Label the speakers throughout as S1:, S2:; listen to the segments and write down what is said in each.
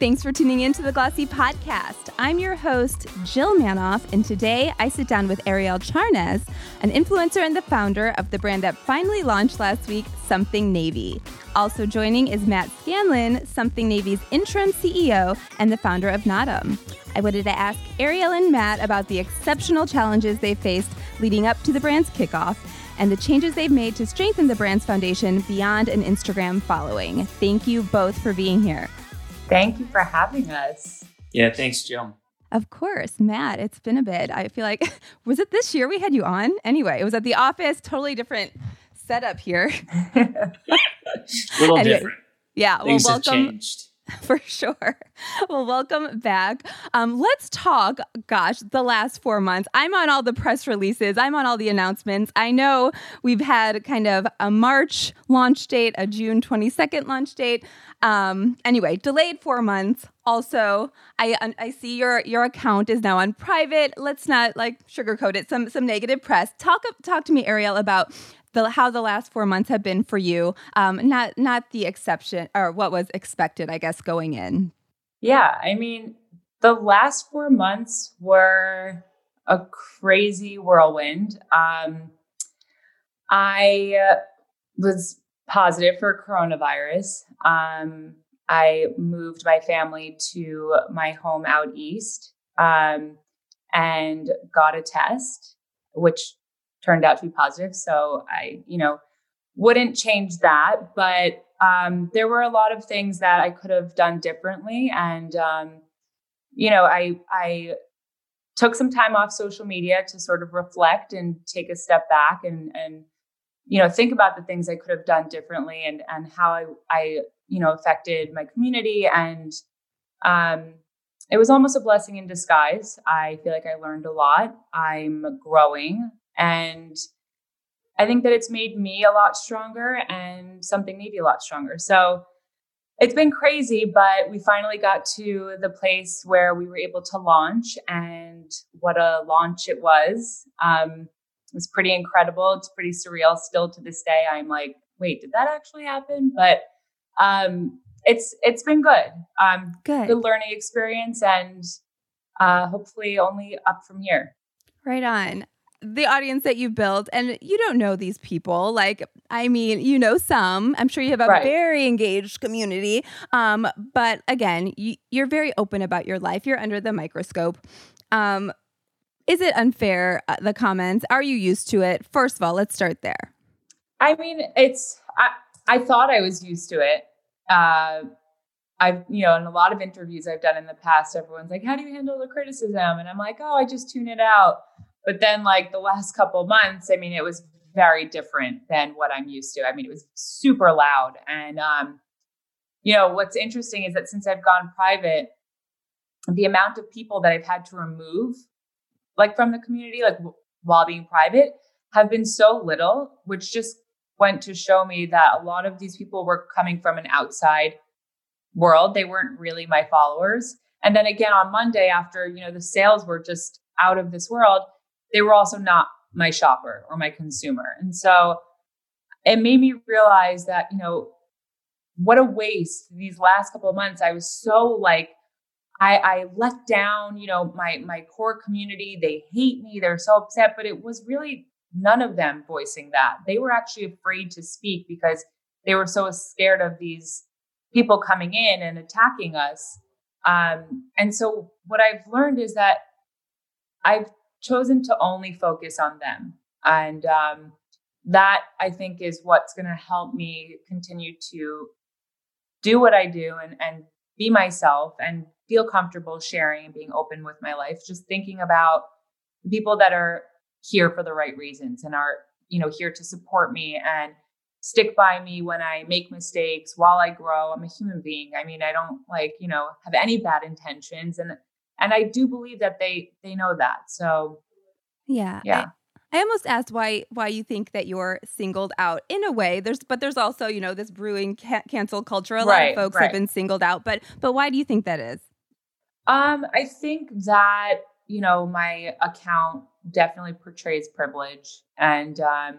S1: Thanks for tuning in to the Glossy Podcast. I'm your host, Jill Manoff, and today I sit down with Arielle Charnas, an influencer and the founder of the brand that finally launched last week, Something Navy. Also joining is Matt Scanlan, Something Navy's interim CEO and the founder of Naadam. I wanted to ask Arielle and Matt about the exceptional challenges they faced leading up to the brand's kickoff and the changes they've made to strengthen the brand's foundation beyond an Instagram following. Thank you both for being here.
S2: Thank you for having us.
S3: Yeah, thanks, Jill.
S1: Of course, Matt, it's been a bit. I feel like, was it this year we had you on? Anyway, it was at the office, totally different setup here.
S3: a little anyway, different.
S1: Yeah,
S3: Things
S1: well, welcome. For sure. Well, welcome back. Um, let's talk, gosh, the last four months. I'm on all the press releases, I'm on all the announcements. I know we've had kind of a March launch date, a June 22nd launch date. Um, anyway, delayed four months. Also, I I see your your account is now on private. Let's not like sugarcoat it. Some some negative press. Talk talk to me, Arielle, about the how the last four months have been for you. Um, not not the exception or what was expected, I guess, going in.
S2: Yeah, I mean, the last four months were a crazy whirlwind. Um, I uh, was positive for coronavirus. Um, I moved my family to my home out east um, and got a test, which turned out to be positive. So I, you know, wouldn't change that. But um, there were a lot of things that I could have done differently. And, um, you know, I, I took some time off social media to sort of reflect and take a step back and, and, you know, think about the things I could have done differently and, and how I, I, you know, affected my community. And, um, it was almost a blessing in disguise. I feel like I learned a lot. I'm growing. And I think that it's made me a lot stronger and Something Navy a lot stronger. So it's been crazy, but we finally got to the place where we were able to launch, and what a launch it was. Um, it was pretty incredible. It's pretty surreal still to this day. I'm like, wait, did that actually happen? But um, it's it's been good. Um,
S1: good.
S2: Good learning experience, and uh, hopefully only up from here.
S1: Right on the audience that you built and you don't know these people. Like i mean you know some. I'm sure you have a right. very engaged community. Um, but again you, you're very open about your life. You're under the microscope. Um, is it unfair uh, the comments? Are you used to it? First of all let's start there.
S2: I mean it's i, I thought i was used to it. Uh, I've, you know, in a lot of interviews I've done in the past, everyone's like, how do you handle the criticism? And I'm like, oh, I just tune it out. But then, like the last couple months, I mean, it was very different than what I'm used to. I mean, it was super loud. And, um, you know, what's interesting is that since I've gone private, the amount of people that I've had to remove, like from the community, like w- while being private, have been so little, which just went to show me that a lot of these people were coming from an outside world. They weren't really my followers. And then again on Monday, after you know the sales were just out of this world, they were also not my shopper or my consumer. And so it made me realize that, you know, what a waste these last couple of months. I was so like, I, I let down, you know, my my core community. They hate me. They're so upset. But it was really none of them voicing that. They were actually afraid to speak because they were so scared of these people coming in and attacking us. Um, and so what I've learned is that I've chosen to only focus on them. And um, that I think is what's going to help me continue to do what I do and, and be myself and feel comfortable sharing and being open with my life. Just thinking about people that are here for the right reasons and are, you know, here to support me and stick by me when I make mistakes while I grow. I'm a human being. I mean, I don't like, you know, have any bad intentions. And and i do believe that they they know that so
S1: yeah
S2: yeah
S1: I, I almost asked why why you think that you're singled out in a way. There's but there's also you know this brewing ca- cancel culture. A lot right, of folks right. have been singled out, but but why do you think that is?
S2: Um, I think that you know my account definitely portrays privilege, and um,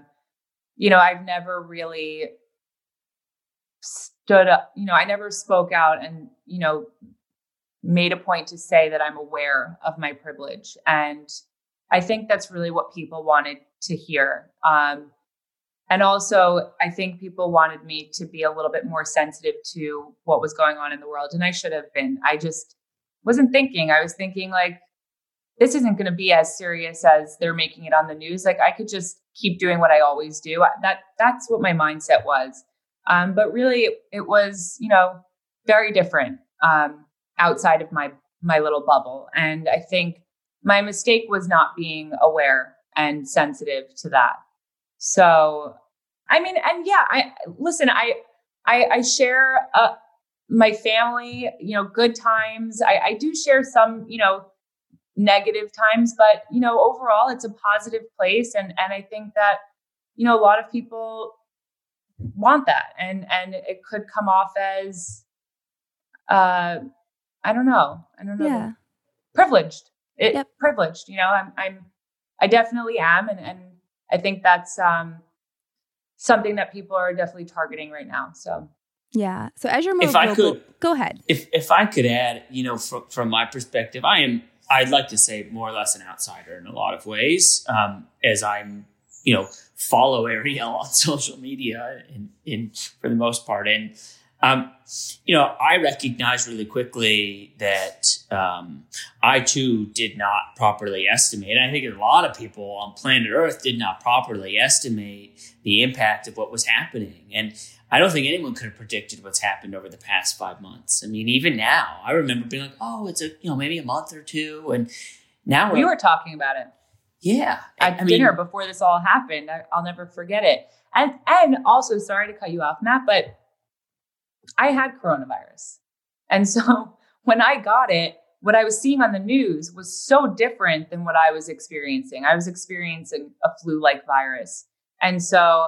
S2: you know I've never really stood up. You know I never spoke out and you know made a point to say that I'm aware of my privilege. And I think that's really what people wanted to hear. Um, and also, I think people wanted me to be a little bit more sensitive to what was going on in the world. And I should have been. I just wasn't thinking. I was thinking, like, this isn't going to be as serious as they're making it on the news. Like, I could just keep doing what I always do. That That's what my mindset was. Um, but really, it, it, was, you know, very different um, outside of my my little bubble. And I think my mistake was not being aware and sensitive to that. So, I mean, and yeah, I listen. I I, I share uh, my family, you know, good times. I, I do share some, you know, negative times, but you know, overall, it's a positive place, and and I think that you know a lot of people want that, and and it could come off as, uh, I don't know, I don't know,
S1: yeah.
S2: privileged. It, yep. privileged, you know. I'm I'm I definitely am, and and I think that's um, something that people are definitely targeting right now. So
S1: yeah. So as you're more
S3: if I could,
S1: go ahead.
S3: If if I could add, you know, from from my perspective, I am I'd like to say more or less an outsider in a lot of ways, um, as I'm you know follow Arielle on social media in in for the most part, and um, you know, I recognized really quickly that um, I too did not properly estimate. I think a lot of people on planet Earth did not properly estimate the impact of what was happening. And I don't think anyone could have predicted what's happened over the past five months. I mean, even now, I remember being like, "Oh, it's a you know maybe a month or two, and now
S2: we were talking about it.
S3: Yeah,
S2: at I dinner mean, before this all happened. I, I'll never forget it. And and also, sorry to cut you off, Matt, but I had coronavirus. And so when I got it, what I was seeing on the news was so different than what I was experiencing. I was experiencing a flu like virus. And so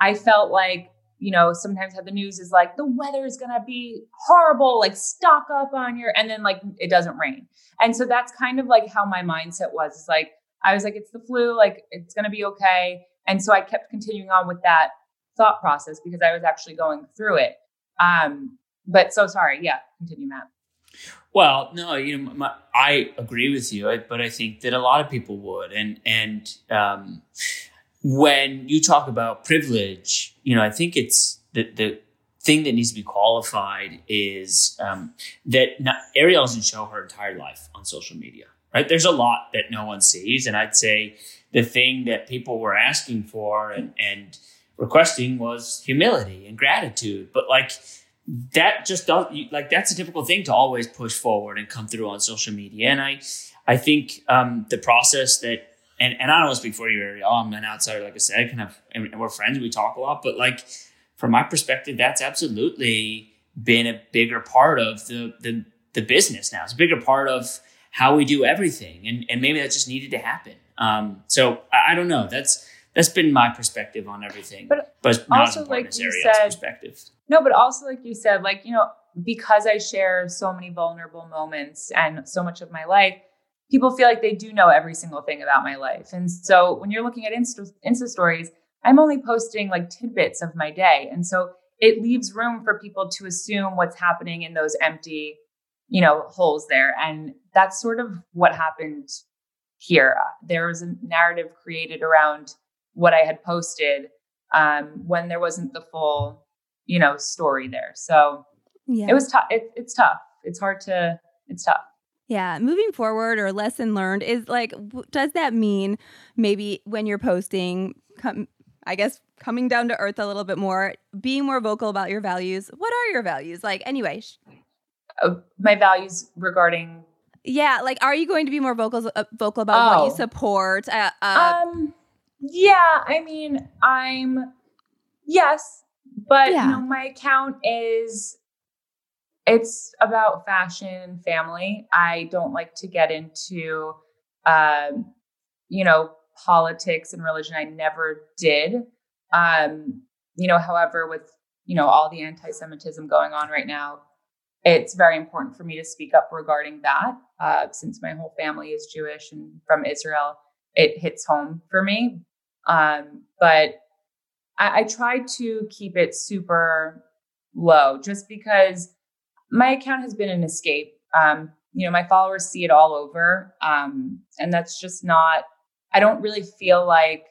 S2: I felt like, you know, sometimes how the news is like, the weather is going to be horrible, like stock up on your, and then like it doesn't rain. And so that's kind of like how my mindset was. It's like, I was like, it's the flu, like it's going to be okay. And so I kept continuing on with that thought process because I was actually going through it. Um, but so sorry. Yeah, continue, Matt.
S3: Well, no, you know, my, I agree with you, but I think that a lot of people would, and and um, when you talk about privilege, you know, I think it's the the thing that needs to be qualified is um, that not, Arielle doesn't show her entire life on social media, right? There's a lot that no one sees, and I'd say the thing that people were asking for and and requesting was humility and gratitude. But like that just don't like that's a difficult thing to always push forward and come through on social media. And I I think um, the process that and, and I don't speak for you, Arielle. I'm an outsider, like I said, kind of, and we're friends. We talk a lot, but like from my perspective, that's absolutely been a bigger part of the the the business now. It's a bigger part of how we do everything, and and maybe that just needed to happen. Um, so I, I don't know. That's that's been my perspective on everything. But, but also, like you said, perspective.
S2: No, but also like you said, like you know, because I share so many vulnerable moments and so much of my life, people feel like they do know every single thing about my life. And so when you're looking at Insta, Insta stories, I'm only posting like tidbits of my day, and so it leaves room for people to assume what's happening in those empty, you know, holes there. And that's sort of what happened here. There was a narrative created around what I had posted um, when there wasn't the full, you know, story there. So yeah. it was tough. It, it's tough. It's hard to. It's tough.
S1: Yeah, moving forward or lesson learned is like, does that mean maybe when you're posting, come, I guess coming down to earth a little bit more, being more vocal about your values? What are your values? Like, anyway,
S2: uh, my values regarding.
S1: Yeah, like, are you going to be more vocal uh, vocal about oh. what you oh. support? Uh,
S2: uh, um, yeah, I mean, I'm yes, but yeah. you know, my account is it's about fashion and family. I don't like to get into um, you know, politics and religion. I never did. Um, you know, however, with you know all the anti-Semitism going on right now, it's very important for me to speak up regarding that. Uh, since my whole family is Jewish and from Israel, it hits home for me. Um, but I, I try to keep it super low just because my account has been an escape Um, you know, my followers see it all over. Um, and that's just not, I don't really feel like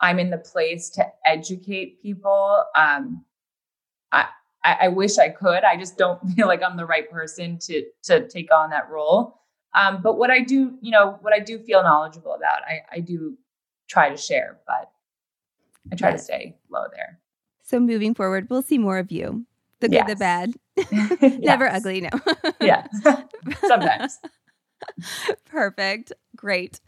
S2: I'm in the place to educate people. Um, I, I, wish I could. I just don't feel like I'm the right person to to take on that role. Um, but what I do, you know, what I do feel knowledgeable about, I, I do try to share, but I try to stay low there.
S1: So moving forward, we'll see more of you. The good, yes. the bad. Never ugly, no.
S2: yeah. Sometimes.
S1: Perfect. Great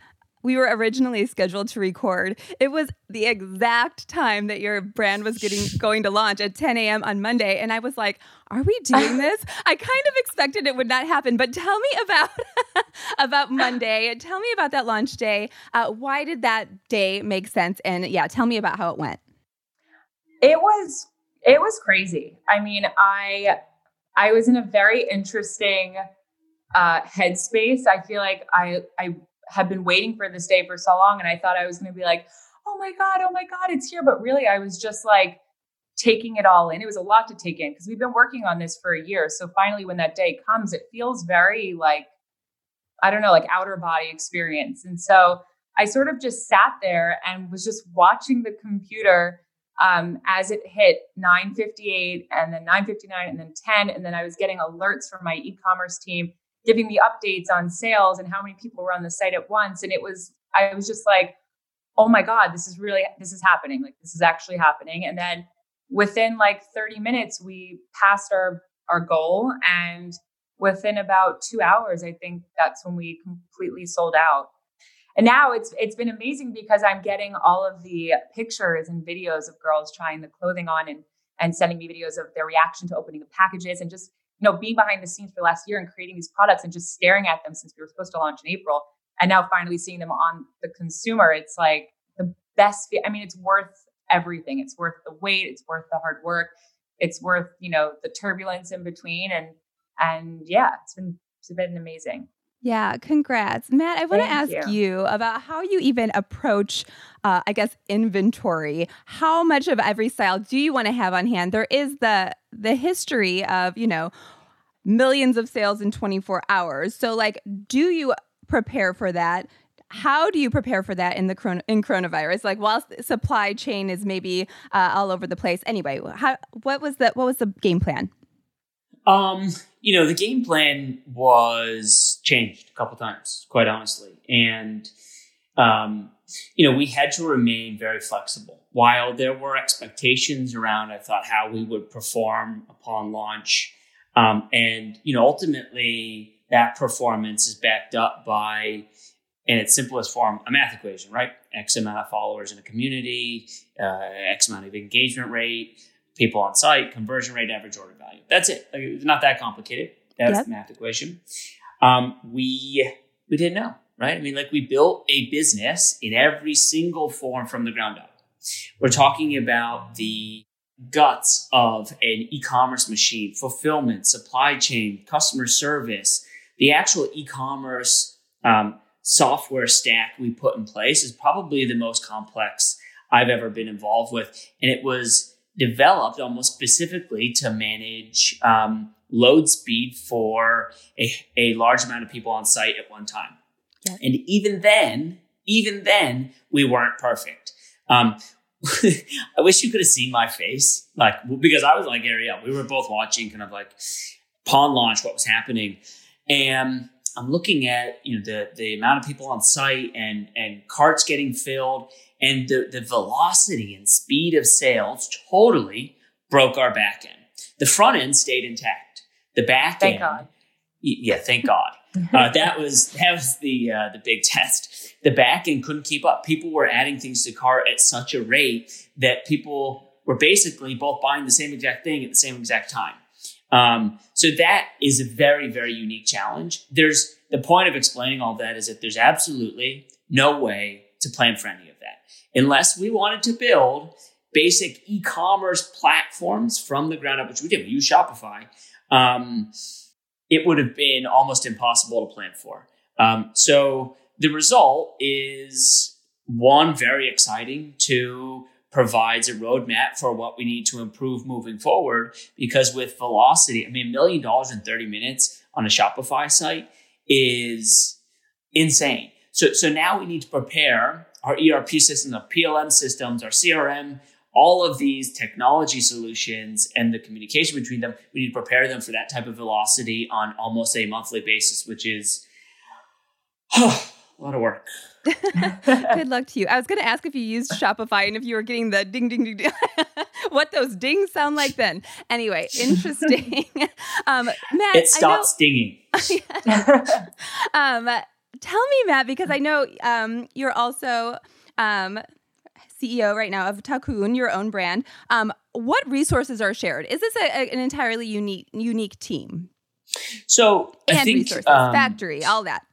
S1: we were originally scheduled to record. It was the exact time that your brand was getting going to launch at 10 a.m. on Monday. And I was like, are we doing this? I kind of expected it would not happen, but tell me about about Monday. Tell me about that launch day. Uh, why did that day make sense? And yeah, tell me about how it went.
S2: It was it was crazy. I mean, I I was in a very interesting uh, headspace. I feel like I I had been waiting for this day for so long and I thought I was going to be like, "Oh my god, oh my god, it's here." But really I was just like taking it all in. It was a lot to take in because we've been working on this for a year. So finally when that day comes, it feels very like I don't know, like outer body experience. And so I sort of just sat there and was just watching the computer um, as it hit 9:58 and then 9:59 and then 10 and then I was getting alerts from my e-commerce team giving me updates on sales and how many people were on the site at once. And it was, I was just like, oh my God, this is really, this is happening. Like, this is actually happening. And then within like 30 minutes, we passed our, our goal. And within about two hours, I think that's when we completely sold out. And now it's it's been amazing because I'm getting all of the pictures and videos of girls trying the clothing on and and sending me videos of their reaction to opening the packages and just you know, being behind the scenes for the last year and creating these products and just staring at them since we were supposed to launch in April, and now finally seeing them on the consumer, it's like the best. I mean, it's worth everything. It's worth the wait. It's worth the hard work. It's worth you know the turbulence in between, and and yeah, it's been it's been amazing.
S1: Yeah, congrats. Matt, I want to ask you. you. about how you even approach, uh, I guess, inventory. How much of every style do you want to have on hand? There is the the history of, you know, millions of sales in 24 hours. So, like, do you prepare for that? How do you prepare for that in the in coronavirus? Like, whilst supply chain is maybe uh, all over the place. Anyway, how what was the what was the game plan?
S3: Um, you know, the game plan was changed a couple times, quite honestly. And, um, you know, we had to remain very flexible. While there were expectations around, I thought, how we would perform upon launch. Um, and, you know, ultimately that performance is backed up by, in its simplest form, a math equation, right? X amount of followers in a community, uh, X amount of engagement rate, people on site, conversion rate, average order value. That's it. Like, it's not that complicated. That's yep. the math equation. Um, we we didn't know, right? I mean, like we built a business in every single form from the ground up. We're talking about the guts of an e-commerce machine, fulfillment, supply chain, customer service, the actual e-commerce um, software stack we put in place is probably the most complex I've ever been involved with, and it was developed almost specifically to manage um, load speed for a, a large amount of people on site at one time. Yeah. And even then, even then, we weren't perfect. Um, I wish you could have seen my face, like because I was like Arielle. We were both watching, kind of like pawn launch, what was happening, and I'm looking at you know the the amount of people on site and and carts getting filled, and the, the velocity and speed of sales totally broke our back end. The front end stayed intact. The back
S2: thank
S3: end,
S2: God.
S3: yeah, thank God. Uh, that was that was the uh, the big test. The back end couldn't keep up. People were adding things to cart at such a rate that people were basically both buying the same exact thing at the same exact time. Um, so that is a very very unique challenge. There's the point of explaining all that is that there's absolutely no way to plan for any of that unless we wanted to build basic e-commerce platforms from the ground up, which we did. We use Shopify. Um, it would have been almost impossible to plan for. Um, so the result is one very exciting. Two provides a roadmap for what we need to improve moving forward. Because with velocity, I mean, a million dollars in thirty minutes on a Shopify site is insane. So, so now we need to prepare our ERP systems, our PLM systems, our CRM, all of these technology solutions and the communication between them. We need to prepare them for that type of velocity on almost a monthly basis, which is oh, a lot of work.
S1: Good luck to you. I was going to ask if you used Shopify and if you were getting the ding, ding, ding, ding what those dings sound like then. Anyway, interesting. um, Matt,
S3: it stops dinging.
S1: um, tell me, Matt, because I know um, you're also um, CEO right now of Takoon, your own brand. Um, what resources are shared? Is this a, a, an entirely unique unique team?
S3: So
S1: and
S3: I think,
S1: resources, um, factory, all that.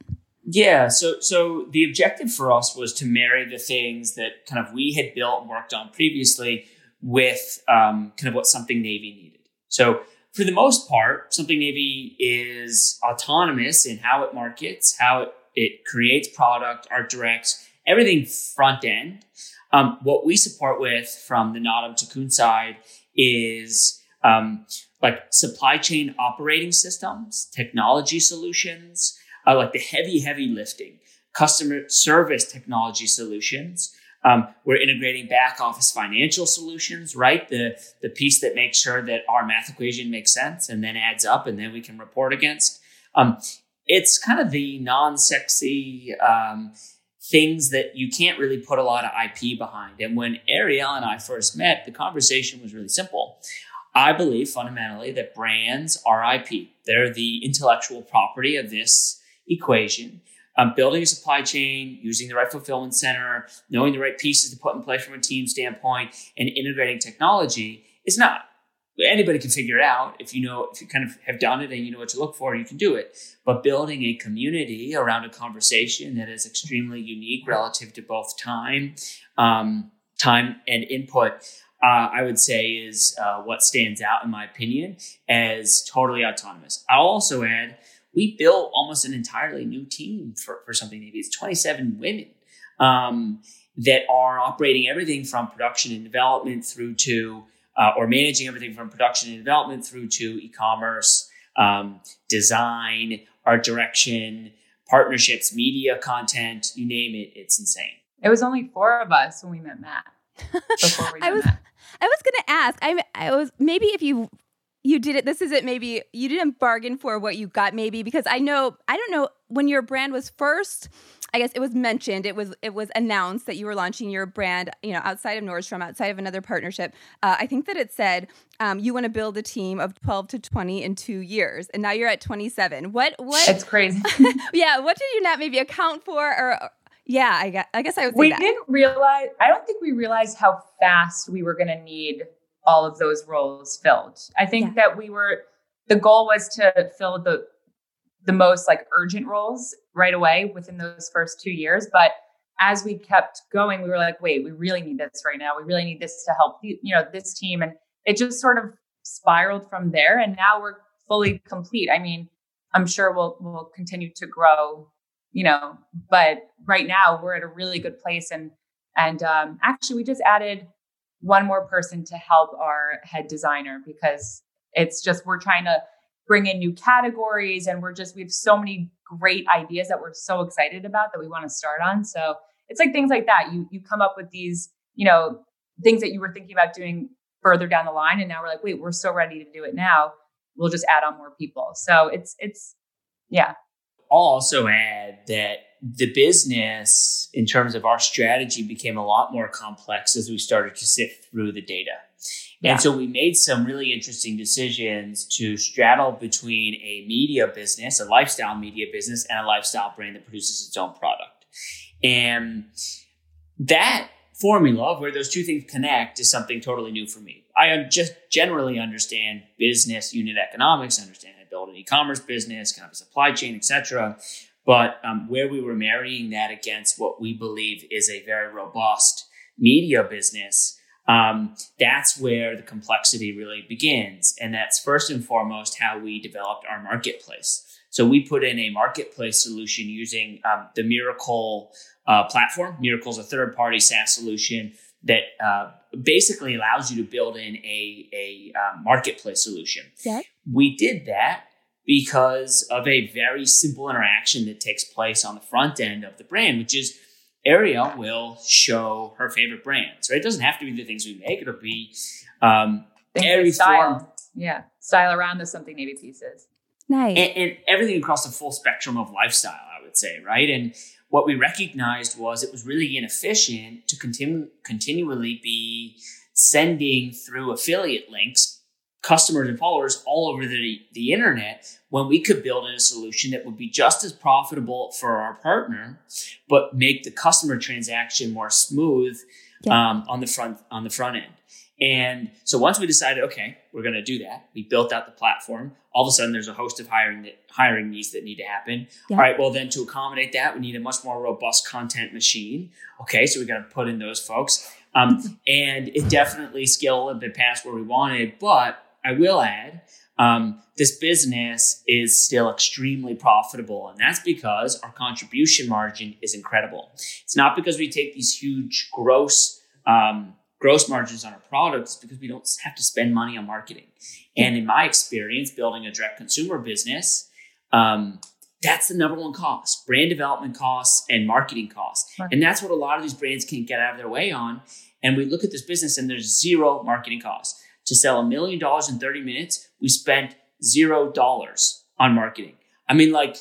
S3: Yeah, so so the objective for us was to marry the things that kind of we had built and worked on previously with um, kind of what Something Navy needed. So for the most part, Something Navy is autonomous in how it markets, how it, it creates product, art directs, everything front end. Um, what we support with from the Naadam Takoon side is um, like supply chain operating systems, technology solutions, uh, like the heavy, heavy lifting, customer service technology solutions. Um, we're integrating back office financial solutions, right? The the piece that makes sure that our math equation makes sense and then adds up, and then we can report against. Um, it's kind of the non-sexy um, things that you can't really put a lot of IP behind. And when Arielle and I first met, the conversation was really simple. I believe fundamentally that brands are IP. They're the intellectual property of this equation. Um, building a supply chain, using the right fulfillment center, knowing the right pieces to put in place from a team standpoint, and integrating technology is not. Anybody can figure it out if you know if you kind of have done it and you know what to look for, you can do it. But building a community around a conversation that is extremely unique relative to both time, um, time and input, uh, I would say is uh, what stands out in my opinion as totally autonomous. I'll also add we built almost an entirely new team for, for Something Navy it's 27 women um, that are operating everything from production and development through to uh, or managing everything from production and development through to e-commerce um, design art direction partnerships media content you name it it's insane
S2: it was only four of us when we met matt
S1: before we I was Matt. I was going to ask. I I was maybe if you you did it this isn't maybe you didn't bargain for what you got maybe because i know i don't know when your brand was first i guess it was mentioned it was it was announced that you were launching your brand you know outside of nordstrom outside of another partnership uh, i think that it said um, you want to build a team of 12 to 20 in two years and now you're at 27 what what
S2: it's crazy
S1: yeah what did you not maybe account for or yeah i guess, I guess i would say
S2: we
S1: that.
S2: didn't realize i don't think we realized how fast we were going to need all of those roles filled. I think yeah. that we were the goal was to fill the the most like urgent roles right away within those first 2 years, but as we kept going, we were like, wait, we really need this right now. We really need this to help you know this team and it just sort of spiraled from there and now we're fully complete. I mean, I'm sure we'll we'll continue to grow, you know, but right now we're at a really good place and and um, actually we just added one more person to help our head designer because it's just we're trying to bring in new categories and we're just we have so many great ideas that we're so excited about that we want to start on. So it's like things like that. You you come up with these you know things that you were thinking about doing further down the line and now we're like wait we're so ready to do it now. We'll just add on more people. So it's it's yeah.
S3: I'll also add that the business, in terms of our strategy, became a lot more complex as we started to sift through the data. Yeah. And so we made some really interesting decisions to straddle between a media business, a lifestyle media business, and a lifestyle brand that produces its own product. And that formula of where those two things connect is something totally new for me. I just generally understand business unit economics, understand how to build an e-commerce business, kind of a supply chain, etc. But um, where we were marrying that against what we believe is a very robust media business, um, that's where the complexity really begins. And that's first and foremost how we developed our marketplace. So we put in a marketplace solution using um, the Mirakl uh, platform. Mirakl is a third party SaaS solution that uh, basically allows you to build in a, a uh, marketplace solution.
S1: Yeah.
S3: We did that because of a very simple interaction that takes place on the front end of the brand, which is Ariel will show her favorite brands. Right? It doesn't have to be the things we make. It'll be um, every
S2: style.
S3: form,
S2: Yeah. Style around the something navy pieces.
S1: Nice.
S3: and, and everything across the full spectrum of lifestyle. I would say, right? And what we recognized was it was really inefficient to continue continually be sending through affiliate links customers and followers all over the, the internet when we could build in a solution that would be just as profitable for our partner but make the customer transaction more smooth
S1: Yeah.
S3: um, on the front on the front end and so once we decided okay we're going to do that we built out the platform all of a sudden there's a host of hiring that, hiring needs that need to happen
S1: Yeah.
S3: all right well then to accommodate that we need a much more robust content machine okay so we got to put in those folks um, and it definitely scaled a little bit past where we wanted. But I will add, um, this business is still extremely profitable, and that's because our contribution margin is incredible. It's not because we take these huge gross um, gross margins on our products, because we don't have to spend money on marketing. And in my experience, building a direct consumer business. Um, that's the number one cost brand development costs and marketing costs. And that's what a lot of these brands can't get out of their way on. And we look at this business and there's zero marketing costs. To sell a million dollars in 30 minutes, we spent zero dollars on marketing. I mean, like,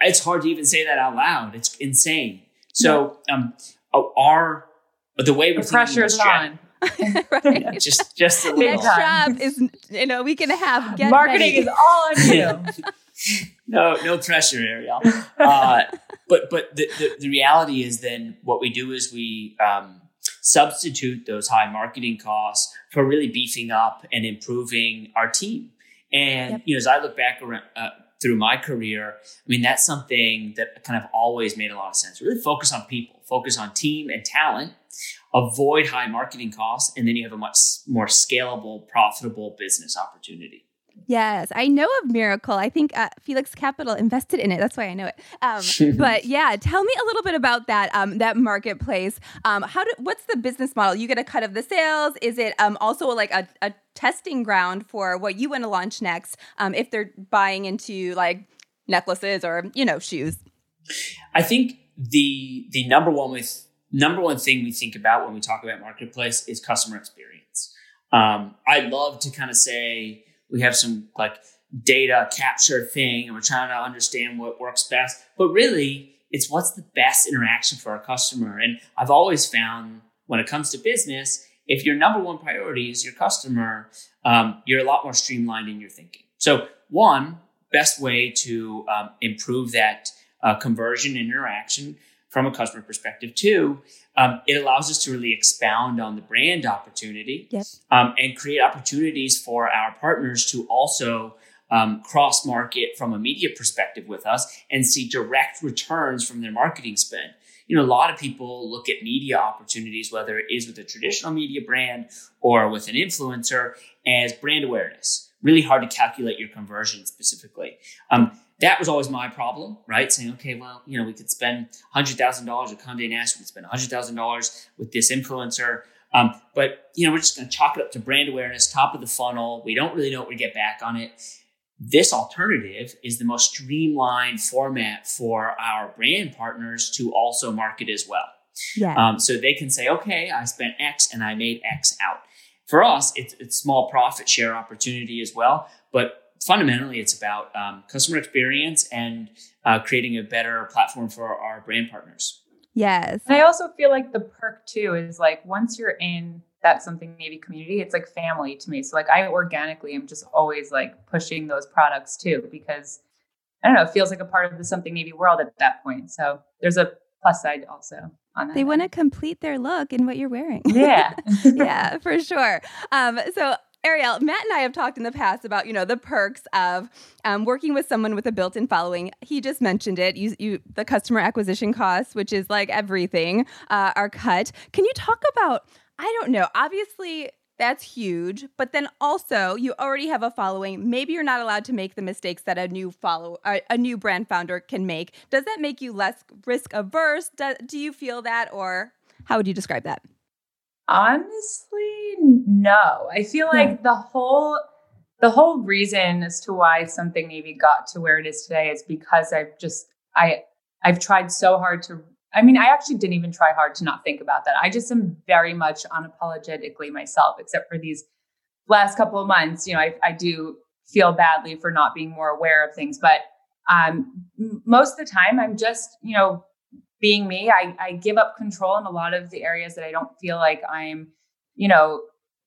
S3: it's hard to even say that out loud. It's insane. So, um, our the way we're
S2: The
S3: thinking about
S2: pressure's
S3: strat-
S2: on.
S1: right.
S3: just just a
S1: The
S3: little.
S1: next job is, you know, we can have get
S2: Marketing
S1: ready.
S2: is all on you.
S3: no, no pressure, Arielle. Uh, but but the, the, the reality is then what we do is we um, substitute those high marketing costs for really beefing up and improving our team. And
S1: Yep.
S3: you know, as I look back around, uh, through my career, I mean, that's something that kind of always made a lot of sense. Really focus on people, focus on team and talent, avoid high marketing costs, and then you have a much more scalable, profitable business opportunity.
S1: Yes, I know of Mirakl. I think uh, Felix Capital invested in it. That's why I know it. Um, but yeah, tell me a little bit about that um, that marketplace. Um, how do what's the business model? You get a cut of the sales. Is it um, also like a, a testing ground for what you want to launch next? Um, if they're buying into like necklaces or you know shoes.
S3: I think the the number one with number one thing we think about when we talk about marketplace is customer experience. Um, I love to kind of say we have some like data capture thing and we're trying to understand what works best, but really it's what's the best interaction for our customer. And I've always found when it comes to business, if your number one priority is your customer, um, you're a lot more streamlined in your thinking. So one best way to um, improve that uh, conversion interaction from a customer perspective. Two, um, it allows us to really expound on the brand opportunity
S1: Yep.
S3: um, and create opportunities for our partners to also um, cross market from a media perspective with us and see direct returns from their marketing spend. You know, a lot of people look at media opportunities, whether it is with a traditional media brand or with an influencer, as brand awareness. Really hard to calculate your conversion specifically. Um, that was always my problem, right? Saying, okay, well, you know, we could spend hundred thousand dollars with Condé Nast, we could spend hundred thousand dollars with this influencer, um, but you know, we're just going to chalk it up to brand awareness, top of the funnel. We don't really know what we get back on it. This alternative is the most streamlined format for our brand partners to also market as well.
S1: Yeah.
S3: Um, so they can say, okay, I spent X and I made X out. For us, it's, it's small profit share opportunity as well, but fundamentally, it's about um, customer experience and uh, creating a better platform for our brand partners.
S1: yes.
S2: And I also feel like the perk too is like once you're in that something Navy community, it's like family to me. So like I organically am just always like pushing those products too because I don't know, it feels like a part of the something Navy world at that point. So there's a plus side also on that.
S1: They want to complete their look in what you're wearing.
S2: Yeah.
S1: yeah, for sure. Um, so Arielle, Matt and I have talked in the past about you know the perks of um, working with someone with a built-in following. He just mentioned it. You, you the customer acquisition costs, which is like everything, uh, are cut. Can you talk about? I don't know. Obviously, that's huge, but then also you already have a following. Maybe you're not allowed to make the mistakes that a new follow a, new brand founder can make. Does that make you less risk averse? Do, do you feel that, or how would you describe that?
S2: Honestly, no. I feel like the whole the whole reason as to why Something Navy got to where it is today is because I've just I I've tried so hard to I mean, I actually didn't even try hard to not think about that. I just am very much unapologetically myself, except for these last couple of months. You know, I, I do feel badly for not being more aware of things, but um, most of the time, I'm just, you know, being me. I, I give up control in a lot of the areas that I don't feel like I'm, you know,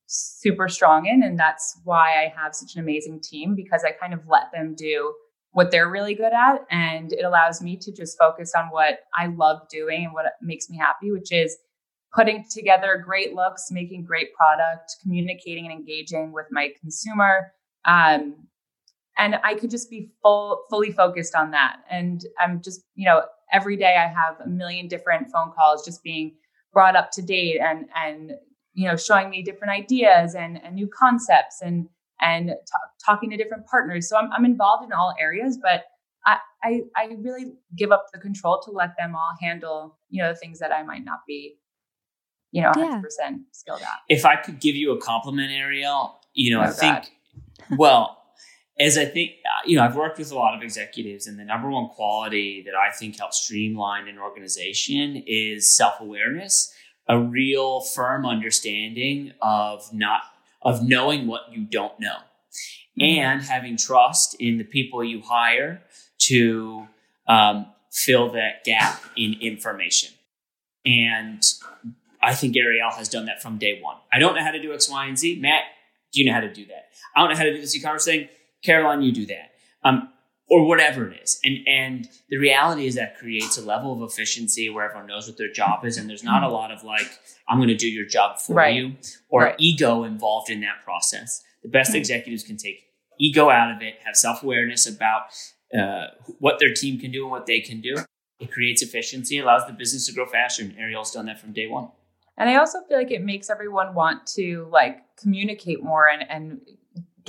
S2: super strong in. And that's why I have such an amazing team because I kind of let them do what they're really good at. And it allows me to just focus on what I love doing and what makes me happy, which is putting together great looks, making great product, communicating and engaging with my consumer. Um, and I could just be full, fully focused on that. And I'm just, you know, every day I have a million different phone calls just being brought up to date and and you know showing me different ideas and, and new concepts and and t- talking to different partners. So I'm, I'm involved in all areas, but I, I, I really give up the control to let them all handle, you know, the things that I might not be, you know, 100% yeah. skilled at.
S3: If I could give you a compliment, Arielle, you know, oh, I think, well, as I think, uh, you know, I've worked with a lot of executives, and the number one quality that I think helps streamline an organization is self awareness, a real firm understanding of not of knowing what you don't know mm-hmm. and having trust in the people you hire to um, fill that gap in information. And I think Arielle has done that from day one. I don't know how to do X, Y, and Z. Matt, do you know how to do that? I don't know how to do this e-commerce thing. Caroline, you do that. Um, or whatever it is. And and the reality is that creates a level of efficiency where everyone knows what their job is, and there's not a lot of like, I'm going to do your job for right. you, or right. ego involved in that process. The best mm-hmm. executives can take ego out of it, have self awareness about uh, what their team can do and what they can do. It creates efficiency, allows the business to grow faster, and Arielle's done that from day one.
S2: And I also feel like it makes everyone want to like communicate more and, and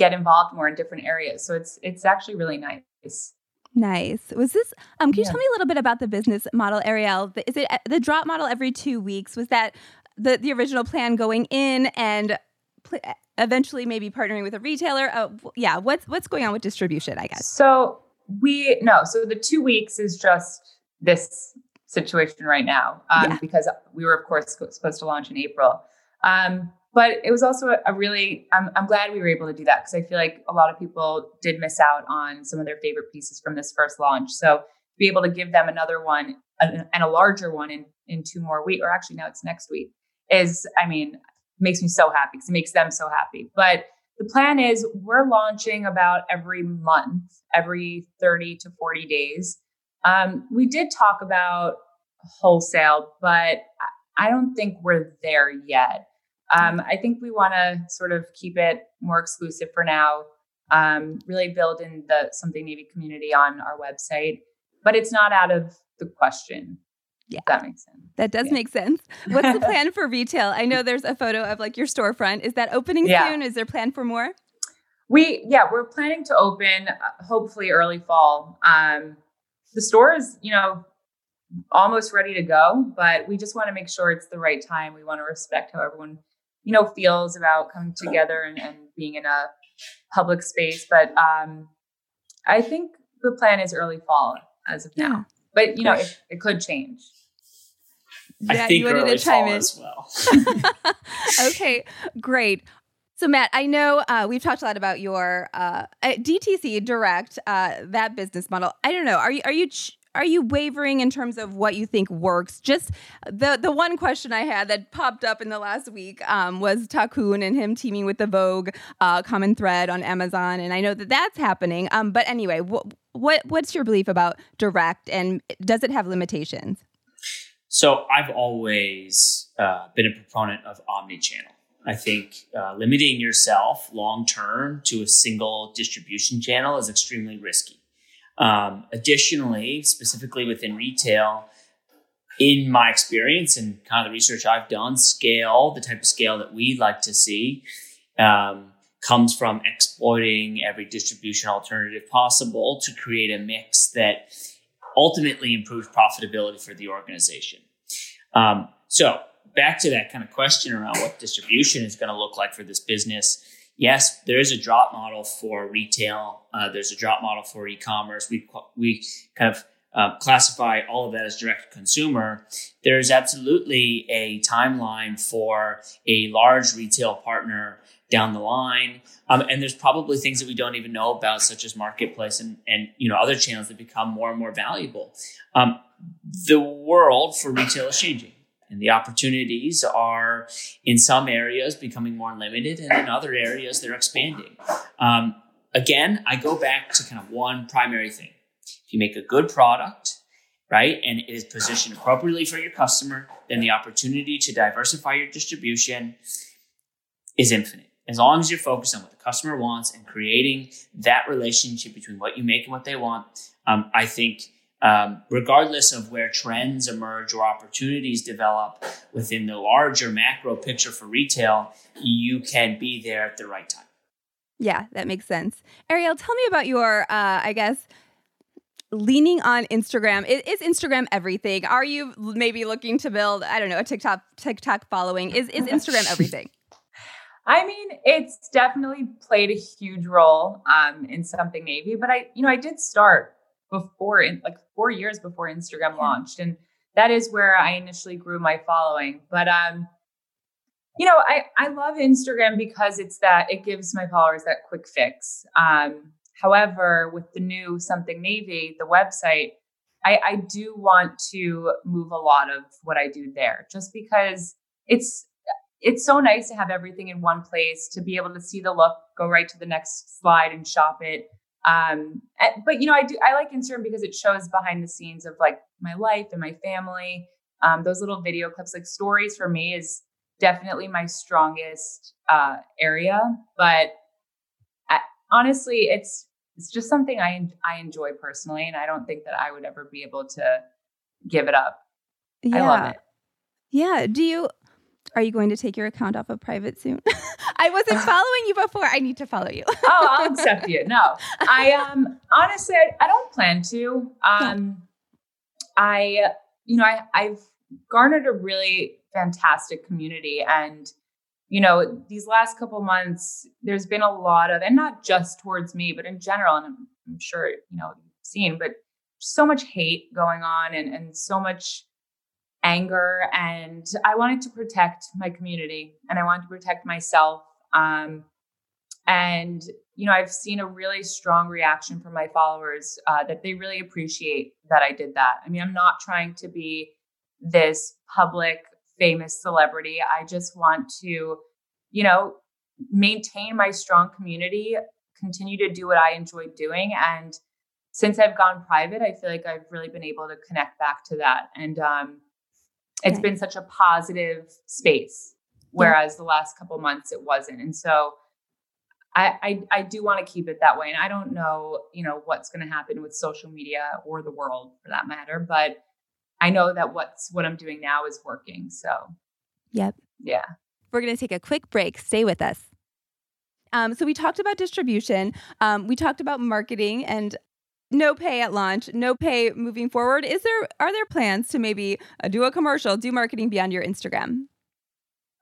S2: get involved more in different areas. So it's it's actually really nice.
S1: Nice. Was this? Um, can you yeah. tell me a little bit about the business model, Arielle? Is it uh, the drop model every two weeks? Was that the the original plan going in, and pl- eventually maybe partnering with a retailer? Uh, yeah. What's what's going on with distribution? I guess.
S2: So we no. So the two weeks is just this situation right now um, yeah. because we were of course supposed to launch in April. Um, but it was also a really i'm, I'm glad we were able to do that because i feel like a lot of people did miss out on some of their favorite pieces from this first launch. So to be able to give them another one and a larger one in in two more weeks or actually now it's next week is i mean makes me so happy because it makes them so happy. But the plan is we're launching about every month every 30 to 40 days. Um, we did talk about wholesale but i don't think we're there yet um, I think we want to sort of keep it more exclusive for now. Um, really build in the something Navy community on our website, but it's not out of the question. Yeah, that makes sense.
S1: That does yeah. make sense. What's the plan for retail? I know there's a photo of like your storefront. Is that opening yeah. soon? Is there plan for more?
S2: We yeah, we're planning to open uh, hopefully early fall. Um, the store is you know almost ready to go, but we just want to make sure it's the right time. We want to respect how everyone you know feels about coming together and, and being in a public space but um i think the plan is early fall as of now but you know it, it could change
S3: I yeah, you wanted to chime in as well.
S1: okay, great. So Matt, I know uh, we've talked a lot about your uh, DTC direct uh, that business model. I don't know. Are you are you ch- are you wavering in terms of what you think works? Just the the one question I had that popped up in the last week um, was Ta Kun and him teaming with the Vogue uh, common thread on Amazon, and I know that that's happening. Um, but anyway, wh- what what's your belief about direct, and does it have limitations?
S3: So I've always uh, been a proponent of omni-channel. I think uh, limiting yourself long term to a single distribution channel is extremely risky. Um, additionally, specifically within retail, in my experience and kind of the research I've done, scale, the type of scale that we like to see, um, comes from exploiting every distribution alternative possible to create a mix that ultimately improves profitability for the organization. Um, so, back to that kind of question around what distribution is going to look like for this business. Yes, there is a drop model for retail. Uh, there's a drop model for e-commerce. We we kind of uh, classify all of that as direct consumer. There's absolutely a timeline for a large retail partner down the line. Um, and there's probably things that we don't even know about, such as marketplace and, and you know other channels that become more and more valuable. Um, the world for retail is changing. And the opportunities are in some areas becoming more limited, and in other areas they're expanding. Um, again, I go back to kind of one primary thing. If you make a good product, right, and it is positioned appropriately for your customer, then the opportunity to diversify your distribution is infinite. As long as you're focused on what the customer wants and creating that relationship between what you make and what they want, um, I think um, regardless of where trends emerge or opportunities develop within the larger macro picture for retail, you can be there at the right time.
S1: Yeah, that makes sense. Arielle, tell me about your, uh, I guess, leaning on Instagram. Is, Instagram everything? Are you maybe looking to build, I don't know, a TikTok TikTok following? Is is Instagram everything?
S2: I mean, it's definitely played a huge role um, in something Navy, but I, you know, I did start before in like four years before Instagram launched. And that is where I initially grew my following. But um, you know, I, I love Instagram because it's that it gives my followers that quick fix. Um, however, with the new Something Navy, the website, I, I do want to move a lot of what I do there just because it's it's so nice to have everything in one place to be able to see the look, go right to the next slide and shop it. Um, but you know, I do I like Instagram because it shows behind the scenes of like my life and my family. Um, those little video clips, like stories for me, is definitely my strongest uh, area. But I, honestly, it's it's just something I I enjoy personally, and I don't think that I would ever be able to give it up. Yeah. I love it.
S1: Yeah. Do you are you going to take your account off of private soon? I wasn't following you before. I need to follow you.
S2: oh, I'll accept you. No, I um honestly, I, don't plan to. Um. I you know I I've garnered a really fantastic community, and you know these last couple months, there's been a lot of, and not just towards me, but in general, and I'm, I'm sure you know you've seen, but so much hate going on, and and so much anger and I wanted to protect my community and I wanted to protect myself. Um, and, you know, I've seen a really strong reaction from my followers uh, that they really appreciate that I did that. I mean, I'm not trying to be this public, famous celebrity. I just want to, you know, maintain my strong community, continue to do what I enjoy doing. And since I've gone private, I feel like I've really been able to connect back to that. And, um, it's been such a positive space whereas yeah. the last couple months it wasn't. And so I, I, I do want to keep it that way. And i don't know you know what's going to happen with social media or the world for that matter but i know that what's what i'm doing now is working. So
S1: yep.
S2: yeah.
S1: We're going to take a quick break. Stay with us. Um, so we talked about distribution. Um, we talked about marketing and no pay at launch, no pay moving forward. Is there are there plans to maybe uh, do a commercial, do marketing beyond your Instagram?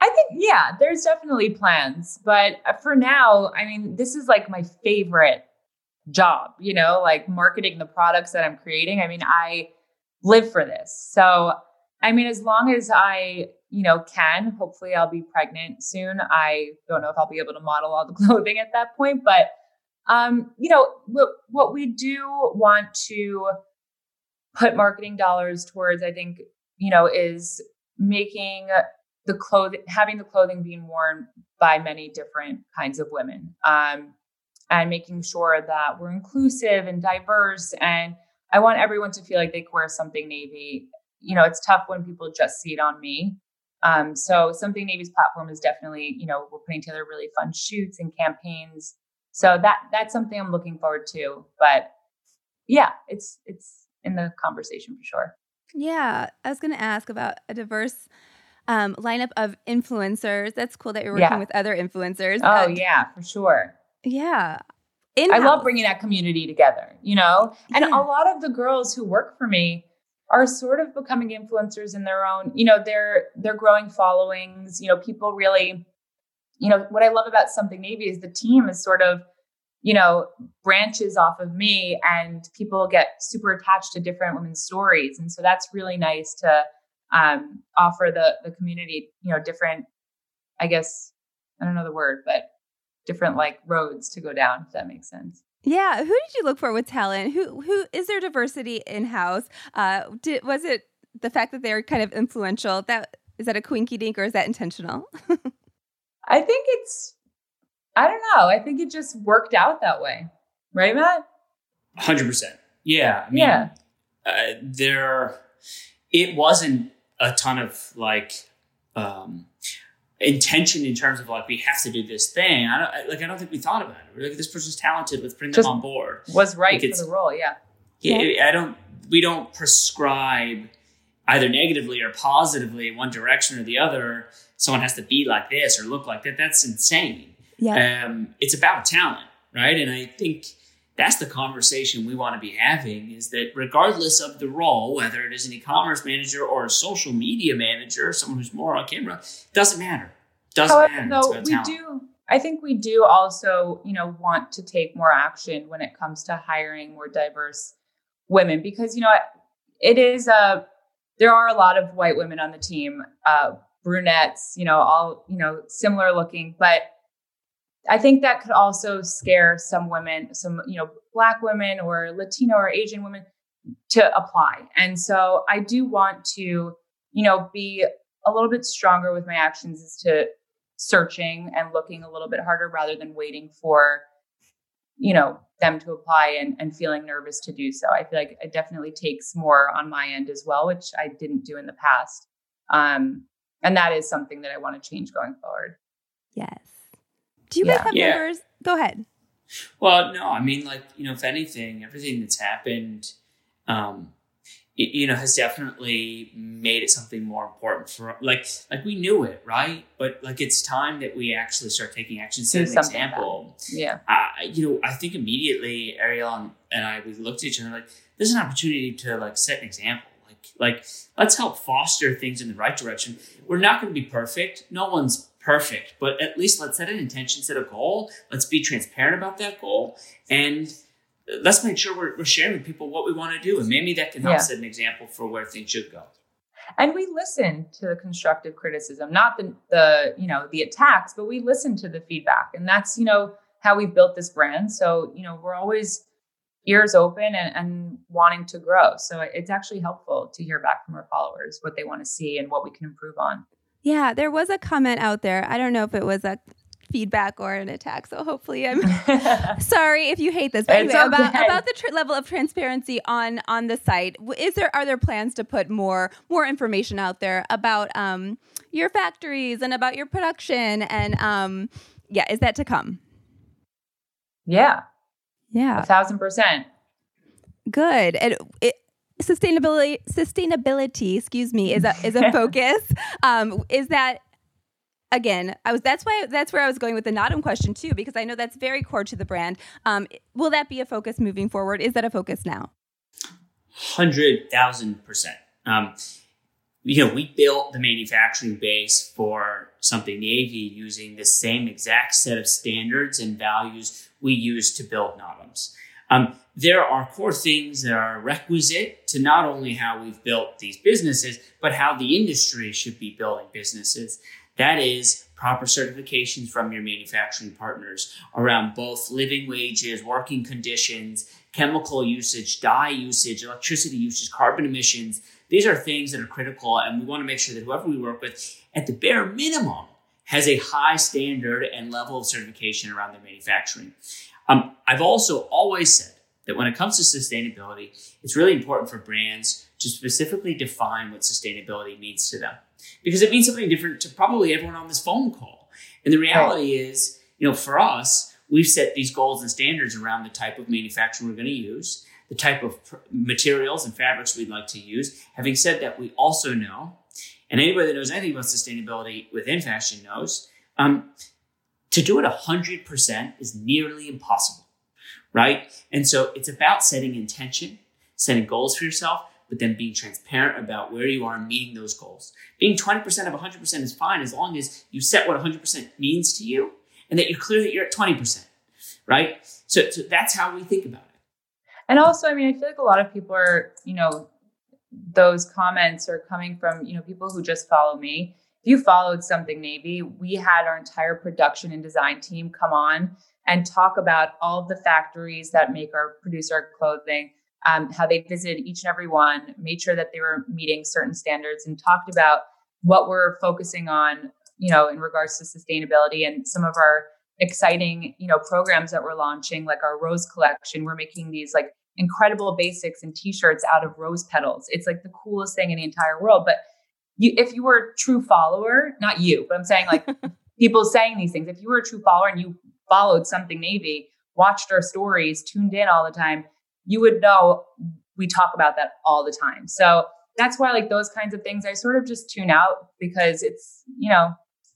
S2: I think yeah, there's definitely plans, but uh, for now, I mean, this is like my favorite job, you know, like marketing the products that I'm creating. I mean, I live for this. So, I mean, as long as I, you know, can, hopefully I'll be pregnant soon. I don't know if I'll be able to model all the clothing at that point, but um, you know, what, what we do want to put marketing dollars towards, I think, you know, is making the clothing, having the clothing being worn by many different kinds of women, um, and making sure that we're inclusive and diverse. And I want everyone to feel like they can wear something navy. You know, it's tough when people just see it on me. Um, so something Navy's platform is definitely, you know, we're putting together really fun shoots and campaigns so that that's something I'm looking forward to. But yeah, it's it's in the conversation for sure.
S1: Yeah, I was going to ask about a diverse um, lineup of influencers. That's cool that you're working yeah. with other influencers.
S2: Oh yeah, for sure.
S1: Yeah.
S2: In-house. I love bringing that community together, you know? And yeah. a lot of the girls who work for me are sort of becoming influencers in their own, you know, they're they're growing followings, you know, people really you know, what I love about Something Navy is the team is sort of, you know, branches off of me and people get super attached to different women's stories. And so that's really nice to um, offer the the community, you know, different, I guess, I don't know the word, but different like roads to go down, if that makes sense.
S1: Yeah, who did you look for with talent? Who who is there diversity in house? Uh, did was it the fact that they're kind of influential? That is that a quinky dink or is that intentional?
S2: I think it's I don't know. I think it just worked out that way, right, Matt?
S3: Hundred percent. Yeah. I mean,
S2: yeah.
S3: Uh, there, it wasn't a ton of like um, intention in terms of like we have to do this thing. I don't I, like. I don't think we thought about it. We're like, this person's talented. Let's bring them on board.
S2: Was right like for the role. Yeah.
S3: Yeah. I don't. We don't prescribe either negatively or positively one direction or the other. Someone has to be like this or look like that. That's insane. Yeah. Um, it's about talent, right? And I think that's the conversation we want to be having is that regardless of the role, whether it is an e-commerce manager or a social media manager, someone who's more on camera, doesn't matter. Doesn't However, matter.
S2: Though we talent. do, I think we do also, you know, want to take more action when it comes to hiring more diverse women because you know it is a there are a lot of white women on the team, uh, brunettes, you know, all you know similar looking, but I think that could also scare some women, some, you know, black women or Latino or Asian women to apply. And so I do want to, you know, be a little bit stronger with my actions as to searching and looking a little bit harder rather than waiting for, you know, them to apply and, and feeling nervous to do so. I feel like it definitely takes more on my end as well, which I didn't do in the past. Um, and that is something that I want to change going forward.
S1: Yes. Do you yeah. guys have yeah. members? Go ahead.
S3: Well, no, I mean, like, you know, if anything, everything that's happened, um, it, you know, has definitely made it something more important for, like, like we knew it, right? But like, it's time that we actually start taking action. Set an example.
S2: Yeah.
S3: I, you know, I think immediately Arielle and I, we looked at each other like, there's an opportunity to like set an example. Like, like, let's help foster things in the right direction. We're not going to be perfect. No one's perfect, but at least let's set an intention, set a goal. Let's be transparent about that goal. And let's make sure we're, we're sharing with people what we want to do. And maybe that can help yeah. set an example for where things should go.
S2: And we listen to the constructive criticism, not the, the, you know, the attacks, but we listen to the feedback. And that's, you know, how we built this brand. So, you know, we're always ears open and, and wanting to grow. So it's actually helpful to hear back from our followers what they want to see and what we can improve on.
S1: Yeah, there was a comment out there. I don't know if it was a feedback or an attack. So hopefully, I'm sorry if you hate this. But anyway, okay. about about the tr- level of transparency on on the site, is there are there plans to put more more information out there about um your factories and about your production and um yeah, is that to come?
S2: Yeah,
S1: yeah,
S2: a thousand percent.
S1: Good. And it, sustainability sustainability excuse me is a is a focus. Um is that again i was that's why that's where i was going with the Naadam question too because i know that's very core to the brand. Um will that be a focus moving forward? Is that a focus now?
S3: 100000% um you know we built the manufacturing base for something navy using the same exact set of standards and values we use to build Naadams um, there are core things that are requisite to not only how we've built these businesses, but how the industry should be building businesses. That is proper certifications from your manufacturing partners around both living wages, working conditions, chemical usage, dye usage, electricity usage, carbon emissions. These are things that are critical, and we want to make sure that whoever we work with, at the bare minimum, has a high standard and level of certification around their manufacturing. Um, I've also always said that when it comes to sustainability, it's really important for brands to specifically define what sustainability means to them because it means something different to probably everyone on this phone call. And the reality is, you know, for us, we've set these goals and standards around the type of manufacturing we're going to use, the type of materials and fabrics we'd like to use. Having said that, we also know, and anybody that knows anything about sustainability within fashion knows, um, to do it 100% is nearly impossible right? And so it's about setting intention, setting goals for yourself, but then being transparent about where you are and meeting those goals. Being 20% of 100% is fine as long as you set what 100% means to you and that you're clear that you're at 20%, right? So, so that's how we think about it.
S2: And also, I mean, I feel like a lot of people are, you know, those comments are coming from, you know, people who just follow me. If you followed something Navy, we had our entire production and design team come on and talk about all of the factories that make or produce our clothing, um, how they visited each and every one, made sure that they were meeting certain standards, and talked about what we're focusing on, you know, in regards to sustainability and some of our exciting, you know, programs that we're launching, like our rose collection. We're making these like incredible basics and t-shirts out of rose petals. It's like the coolest thing in the entire world. But you, if you were a true follower, not you, but I'm saying like people saying these things, if you were a true follower and you followed something Navy, watched our stories, tuned in all the time, you would know we talk about that all the time. So that's why like those kinds of things I sort of just tune out because it's, you know,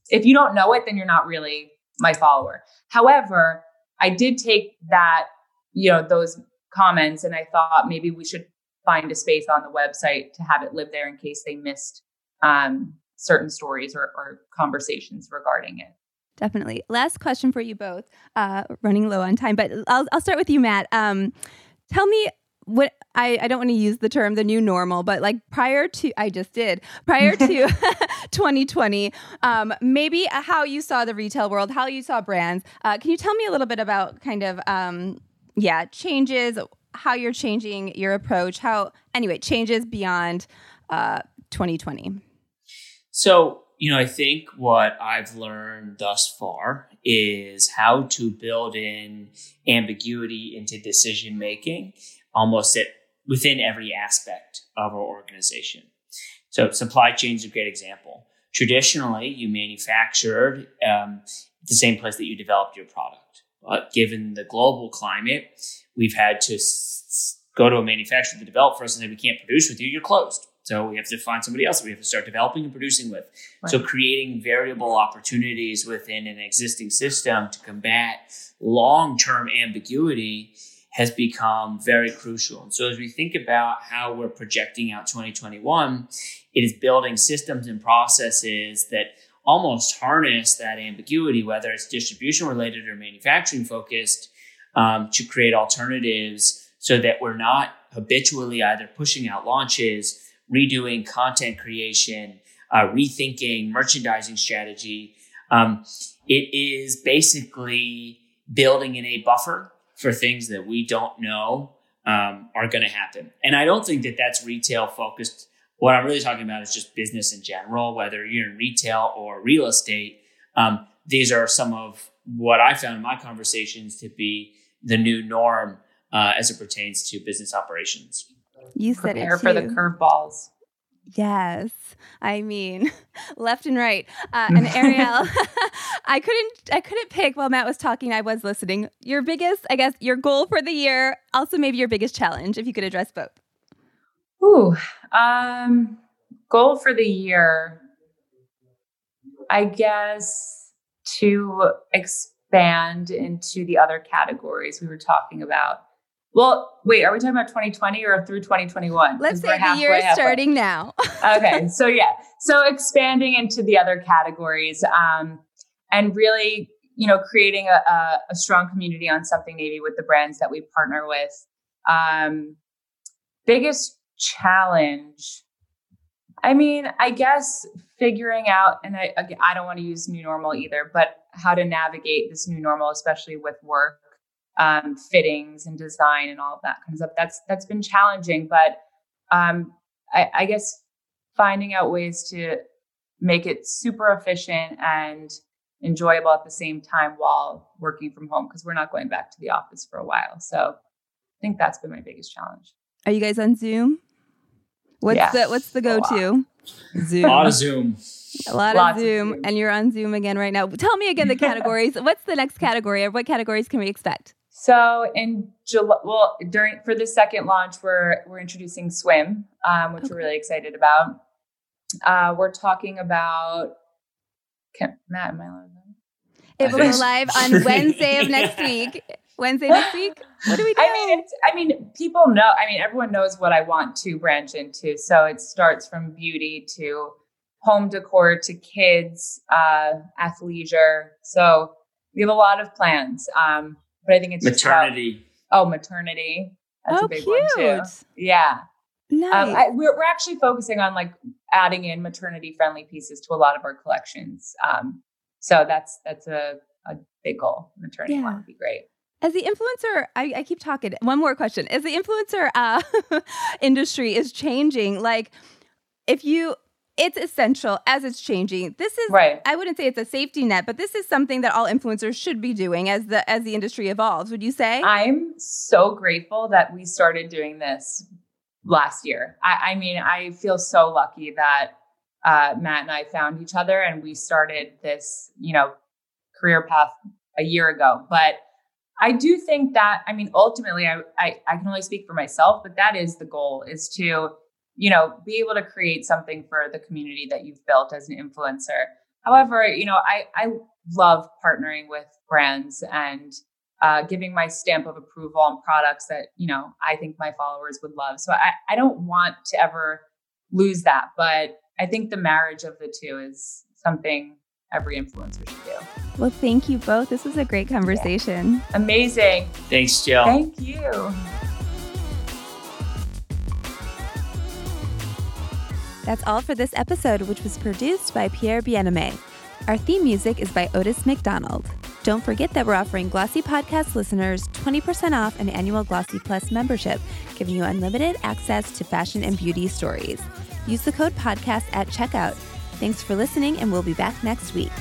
S2: if you don't know it, then you're not really my follower. However, I did take that, you know, those comments and I thought maybe we should find a space on the website to have it live there in case they missed um, certain stories or, or conversations regarding it.
S1: Definitely. Last question for you both. Uh, running low on time, but I'll I'll start with you, Matt. Um, tell me what I, I don't want to use the term the new normal, but like prior to I just did prior to 2020, um, maybe how you saw the retail world, how you saw brands. Uh, can you tell me a little bit about kind of um, yeah changes, how you're changing your approach, how anyway changes beyond uh, 2020.
S3: So you know, I think what I've learned thus far is how to build in ambiguity into decision making almost at within every aspect of our organization. So supply chain is a great example. Traditionally, you manufactured um, the same place that you developed your product. But given the global climate, we've had to s- go to a manufacturer to develop for us and say, we can't produce with you, you're closed. So we have to find somebody else that we have to start developing and producing with. Right. So creating variable opportunities within an existing system to combat long-term ambiguity has become very crucial. And so as we think about how we're projecting out 2021, it is building systems and processes that almost harness that ambiguity, whether it's distribution related or manufacturing focused, um, to create alternatives so that we're not habitually either pushing out launches redoing content creation, uh, rethinking merchandising strategy. Um, it is basically building in a buffer for things that we don't know um, are going to happen. And I don't think that that's retail focused. What I'm really talking about is just business in general, whether you're in retail or real estate. Um, these are some of what I found in my conversations to be the new norm uh, as it pertains to business operations.
S1: You said
S2: Prepare for the curveballs.
S1: Yes, I mean, left and right. Uh, and Arielle, I couldn't, I couldn't pick while Matt was talking. I was listening. Your biggest, I guess, your goal for the year. Also, maybe your biggest challenge, if you could address both.
S2: Ooh, um, goal for the year. I guess to expand into the other categories we were talking about. Well, wait, are we talking about 2020 or through 2021?
S1: Let's say the year is starting now.
S2: okay, so yeah, so expanding into the other categories um, and really, you know, creating a, a, a, strong community on something Navy with the brands that we partner with. Um, biggest challenge, I mean, I guess figuring out, and I, I don't want to use new normal either, but how to navigate this new normal, especially with work um, fittings and design and all of that kind of stuff. That's that's been challenging, but um, I, I guess finding out ways to make it super efficient and enjoyable at the same time while working from home because we're not going back to the office for a while. So I think that's been my biggest challenge.
S1: Are you guys on Zoom? What's yeah. the what's the go to?
S3: Zoom. A lot of Zoom.
S1: A lot Lots of Zoom, of Zoom, and you're on Zoom again right now. Tell me again the categories. What's the next category, or what categories can we expect?
S2: So in July, well, during for the second launch, we're we're introducing swim, um, which okay. we're really excited about. Uh, we're talking about. Can, Matt, am I allowed?
S1: It will go live on Wednesday of next week. Wednesday next week? What do we do?
S2: I mean, it's, I mean, people know. I mean, everyone knows what I want to branch into. So it starts from beauty to home decor to kids, uh, athleisure. So we have a lot of plans. Um, but I think it's
S3: maternity.
S2: About, oh, maternity. That's
S1: oh,
S2: a big
S1: cute.
S2: one too. Yeah.
S1: Nice.
S2: Um, I, we're, we're actually focusing on like adding in maternity friendly pieces to a lot of our collections. Um, so that's that's a, a big goal. Maternity
S1: Yeah.
S2: one would be great.
S1: As the influencer, I, I keep talking. One more question: As the influencer uh, industry is changing, like if you, it's essential as it's changing. This is
S2: Right.
S1: I wouldn't say it's a safety net, but this is something that all influencers should be doing as the as the industry evolves. Would you say?
S2: I'm so grateful that we started doing this last year. I, I mean, I feel so lucky that uh, Matt and I found each other and we started this, you know, career path a year ago. But I do think that, I mean, ultimately, I, I, I can only speak for myself, but that is the goal is to, you know, be able to create something for the community that you've built as an influencer. However, you know, I, I love partnering with brands and uh, giving my stamp of approval on products that you know I think my followers would love. So I, I don't want to ever lose that, but I think the marriage of the two is something every influencer should do.
S1: well, thank you both. This was a great conversation.
S2: Amazing.
S3: Thanks, Jill.
S2: Thank you.
S1: That's all for this episode, which was produced by Pierre Bienaimé. Our theme music is by Otis McDonald. Don't forget that we're offering Glossy Podcast listeners 20% off an annual Glossy Plus membership, giving you unlimited access to fashion and beauty stories. Use the code podcast at checkout. Thanks for listening, and we'll be back next week.